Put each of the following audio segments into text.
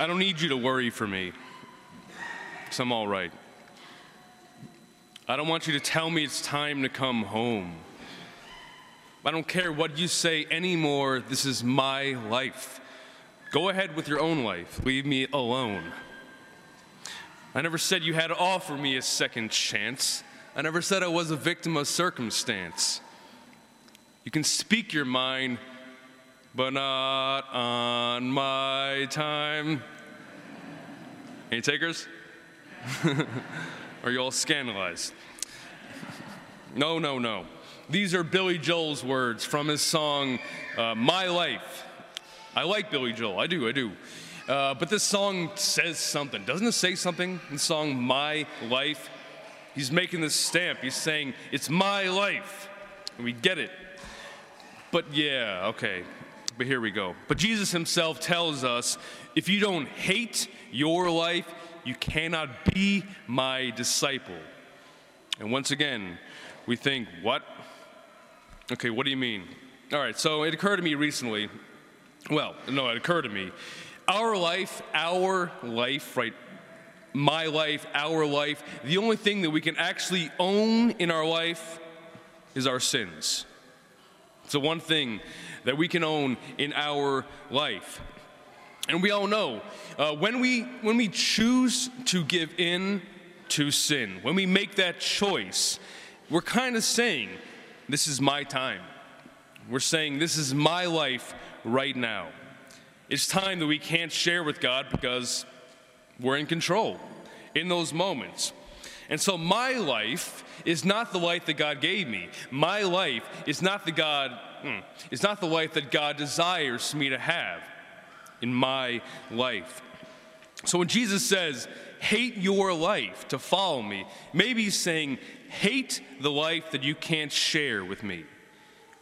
I don't need you to worry for me, because I'm all right. I don't want you to tell me it's time to come home. I don't care what you say anymore. This is my life. Go ahead with your own life. Leave me alone. I never said you had to offer me a second chance. I never said I was a victim of circumstance. You can speak your mind, but not on my time. Any takers? Are you all scandalized? No, no, no. These are Billy Joel's words from his song, uh, My Life. I like Billy Joel, I do, I do. Uh, but this song says something. Doesn't it say something in the song My Life? He's making this stamp. He's saying, It's my life. And we get it. But yeah, okay. But here we go. But Jesus himself tells us if you don't hate your life, you cannot be my disciple. And once again, we think, what? Okay, what do you mean? All right, so it occurred to me recently. Well, no, it occurred to me. Our life, our life, right? My life, our life, the only thing that we can actually own in our life is our sins. It's the one thing that we can own in our life. And we all know uh, when, we, when we choose to give in to sin, when we make that choice, we're kind of saying, This is my time. We're saying, This is my life right now. It's time that we can't share with God because we're in control in those moments. And so my life is not the life that God gave me. My life is not the God hmm, is not the life that God desires me to have in my life. So when Jesus says, hate your life to follow me, maybe he's saying, hate the life that you can't share with me.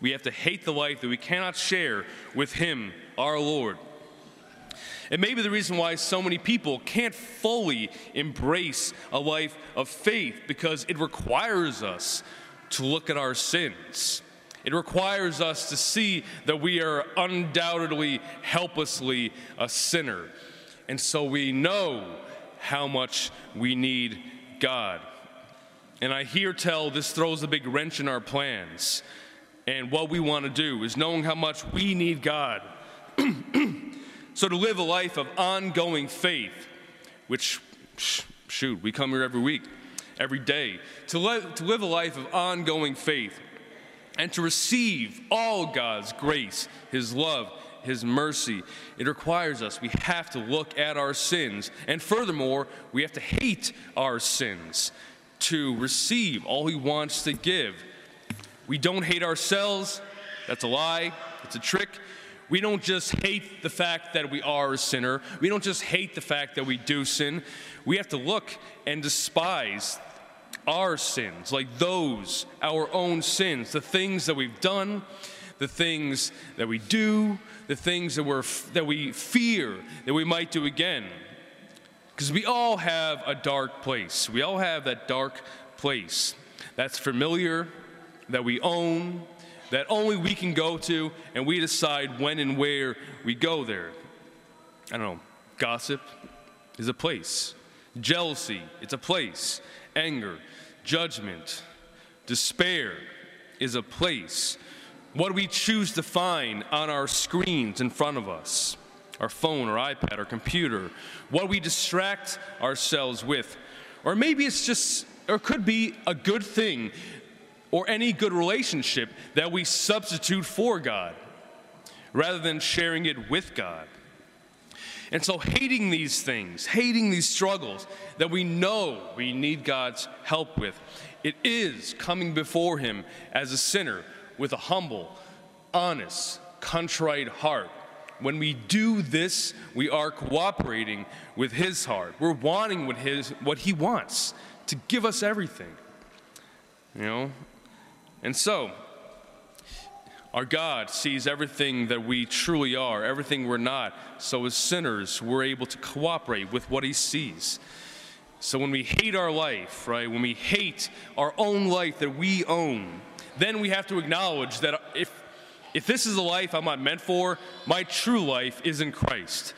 We have to hate the life that we cannot share with him, our Lord. It may be the reason why so many people can't fully embrace a life of faith because it requires us to look at our sins. It requires us to see that we are undoubtedly, helplessly a sinner. And so we know how much we need God. And I hear tell this throws a big wrench in our plans. And what we want to do is knowing how much we need God. So to live a life of ongoing faith, which, shoot, we come here every week, every day, to, live to live a life of ongoing faith and to receive all God's grace, His love, His mercy, it requires us, we have to look at our sins. And furthermore, we have to hate our sins to receive all He wants to give. We don't hate ourselves, that's a lie, it's a trick. We don't just hate the fact that we are a sinner. We don't just hate the fact that we do sin. We have to look and despise our sins, like those, our own sins, the things that we've done, the things that we do, the things that, we're, that we fear that we might do again. Because we all have a dark place. We all have that dark place that's familiar, that we own, that only we can go to, and we decide when and where we go there. I don't know, gossip is a place, jealousy, it's a place, anger, judgment, despair is a place. What we choose to find on our screens in front of us, our phone or iPad or computer, what we distract ourselves with, or maybe it's just, or could be a good thing or any good relationship that we substitute for God rather than sharing it with God. And so, hating these things, hating these struggles that we know we need God's help with, it is coming before Him as a sinner with a humble, honest, contrite heart. When we do this, we are cooperating with His heart. We're wanting what, his, what He wants to give us everything. You know, and so, our God sees everything that we truly are, everything we're not. So, as sinners, we're able to cooperate with what He sees. So, when we hate our life, right, when we hate our own life that we own, then we have to acknowledge that if, if this is the life I'm not meant for, my true life is in Christ.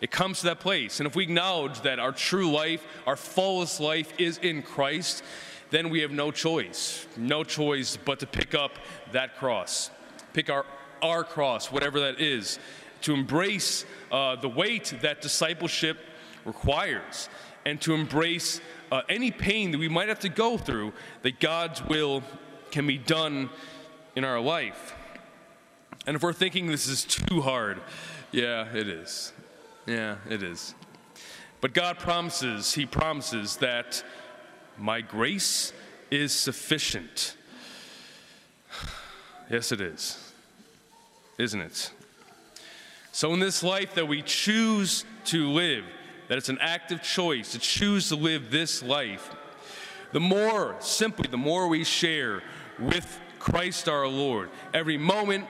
It comes to that place. And if we acknowledge that our true life, our fullest life is in Christ, then we have no choice, no choice but to pick up that cross, pick our, our cross, whatever that is, to embrace uh, the weight that discipleship requires, and to embrace uh, any pain that we might have to go through, that God's will can be done in our life. And if we're thinking this is too hard, yeah, it is. Yeah, it is. But God promises, He promises that my grace is sufficient. Yes, it is. Isn't it? So, in this life that we choose to live, that it's an active choice to choose to live this life, the more, simply, the more we share with Christ our Lord, every moment,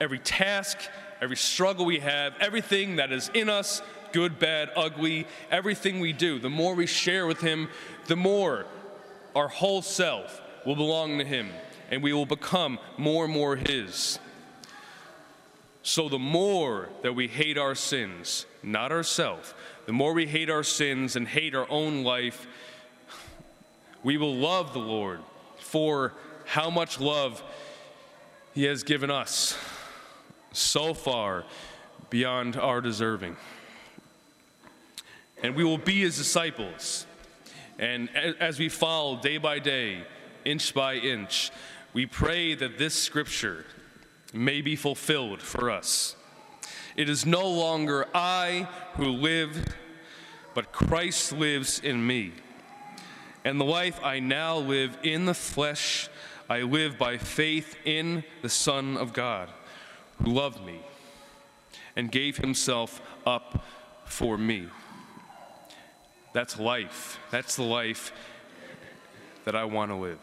every task, every struggle we have, everything that is in us, good, bad, ugly, everything we do, the more we share with Him, the more our whole self will belong to Him and we will become more and more His. So, the more that we hate our sins, not ourselves, the more we hate our sins and hate our own life, we will love the Lord for how much love He has given us so far beyond our deserving. And we will be His disciples. And as we follow day by day, inch by inch, we pray that this scripture may be fulfilled for us. It is no longer I who live, but Christ lives in me. And the life I now live in the flesh, I live by faith in the Son of God, who loved me and gave himself up for me. That's life. That's the life that I want to live.